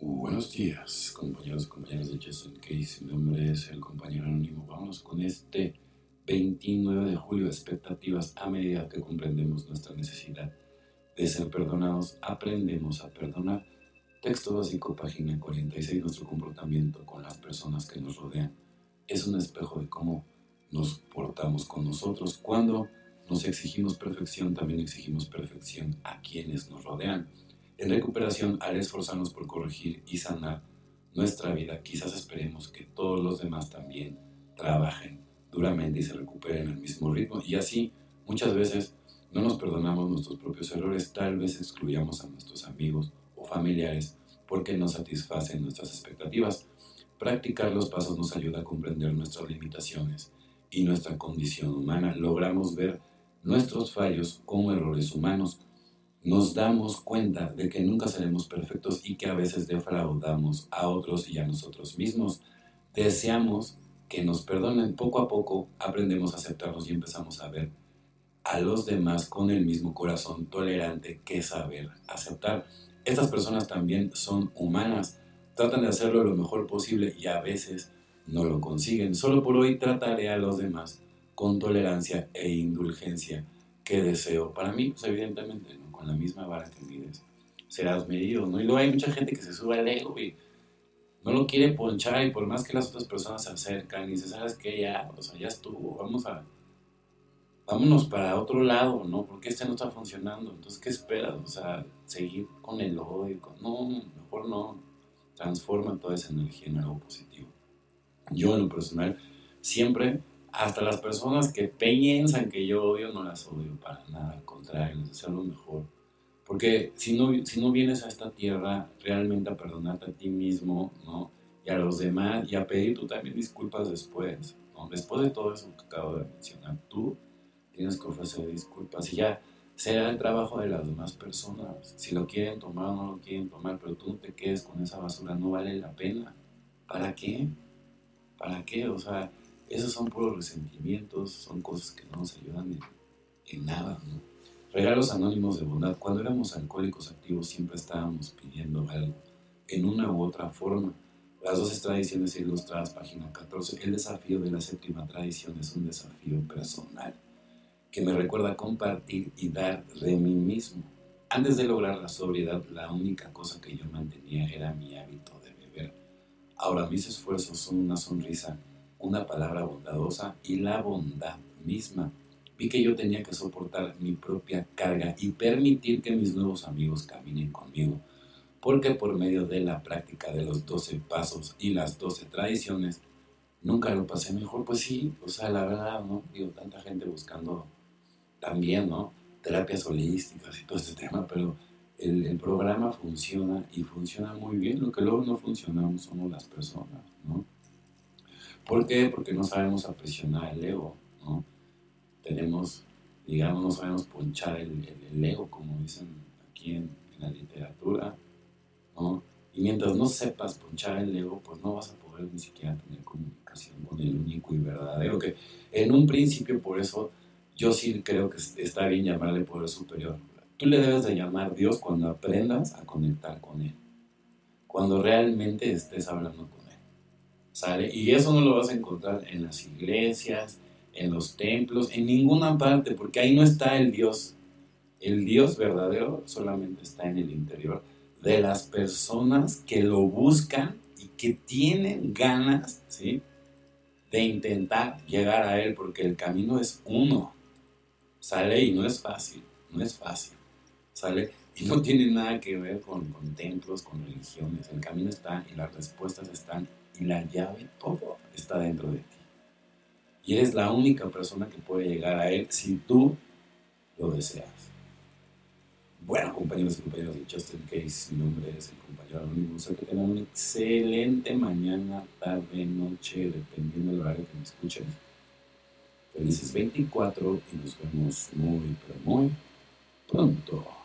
Buenos días, compañeros y compañeras de Justin Case. Mi nombre es el compañero anónimo. Vamos con este 29 de julio. Expectativas a medida que comprendemos nuestra necesidad de ser perdonados, aprendemos a perdonar. Texto básico, página 46. Nuestro comportamiento con las personas que nos rodean es un espejo de cómo nos portamos con nosotros. Cuando nos exigimos perfección, también exigimos perfección a quienes nos rodean en recuperación, al esforzarnos por corregir y sanar nuestra vida, quizás esperemos que todos los demás también trabajen duramente y se recuperen al mismo ritmo. Y así, muchas veces, no nos perdonamos nuestros propios errores, tal vez excluyamos a nuestros amigos o familiares porque no satisfacen nuestras expectativas. Practicar los pasos nos ayuda a comprender nuestras limitaciones y nuestra condición humana. Logramos ver nuestros fallos como errores humanos nos damos cuenta de que nunca seremos perfectos y que a veces defraudamos a otros y a nosotros mismos. Deseamos que nos perdonen. Poco a poco aprendemos a aceptarnos y empezamos a ver a los demás con el mismo corazón tolerante que saber aceptar. Estas personas también son humanas, tratan de hacerlo lo mejor posible y a veces no lo consiguen. Solo por hoy trataré a los demás con tolerancia e indulgencia que deseo para mí, pues evidentemente ¿no? Con la misma vara que mides, serás medido, ¿no? Y luego hay mucha gente que se sube al ego y no lo quiere ponchar y por más que las otras personas se acercan y dicen, ¿sabes qué? Ya, o sea, ya estuvo, vamos a, vámonos para otro lado, ¿no? Porque este no está funcionando, entonces, ¿qué esperas? O sea, seguir con el odio, no, mejor no, transforma toda esa energía en algo positivo. Yo en lo personal siempre hasta las personas que piensan que yo odio, no las odio para nada, al contrario, les deseo lo mejor. Porque si no, si no vienes a esta tierra realmente a perdonarte a ti mismo, ¿no? Y a los demás, y a pedir tú también disculpas después, ¿no? Después de todo eso que acabo de mencionar, tú tienes que ofrecer disculpas y ya será el trabajo de las demás personas. Si lo quieren tomar o no lo quieren tomar, pero tú no te quedes con esa basura, no vale la pena. ¿Para qué? ¿Para qué? O sea, esos son puros resentimientos, son cosas que no nos ayudan en, nada. Regalos anónimos de bondad. Cuando éramos alcohólicos activos siempre estábamos pidiendo algo, en una u otra forma. Las dos tradiciones ilustradas, página 14. El desafío de la séptima tradición es un desafío personal que me recuerda compartir y dar de mí mismo. Antes de lograr la sobriedad, la única cosa que yo mantenía era mi hábito de beber. Ahora mis esfuerzos son una sonrisa una palabra bondadosa y la bondad misma. Vi que yo tenía que soportar mi propia carga y permitir que mis nuevos amigos caminen conmigo, porque por medio de la práctica de los 12 pasos y las 12 tradiciones, nunca lo pasé mejor. Pues sí, o sea, la verdad, ¿no? Digo, tanta gente buscando también, ¿no? Terapias holísticas y todo este tema, pero el, el programa funciona y funciona muy bien. Lo que luego no funcionamos somos las personas, ¿no? ¿Por qué? Porque no sabemos aprisionar el ego, ¿no? Tenemos, digamos, no sabemos ponchar el, ego, como dicen aquí en, la literatura, ¿no? Y mientras no sepas ponchar el ego, pues no vas a poder ni siquiera tener comunicación con el único y verdadero, que en un principio por eso yo sí creo que está bien llamarle poder superior. Tú le debes de llamar Dios cuando aprendas a conectar con Él, cuando realmente estés hablando con y eso no lo vas a encontrar en las iglesias, en los templos, en ninguna parte, porque ahí no está el Dios. El Dios verdadero solamente está en el interior de las personas que lo buscan y que tienen ganas, ¿sí? De intentar llegar a Él, porque el camino es uno, ¿sale? Y no es fácil, no es fácil, ¿sale? Y no tiene nada que ver con, con templos, con religiones. El camino está y las respuestas están y la llave, todo está dentro de ti. Y eres la única persona que puede llegar a Él si tú lo deseas. Bueno, compañeros y compañeras de Justin Case, mi nombre es el compañero anónimo. Sé que tengan una excelente mañana, tarde, noche, dependiendo del horario que me escuchen. Felices 24 y nos vemos muy, pero muy pronto.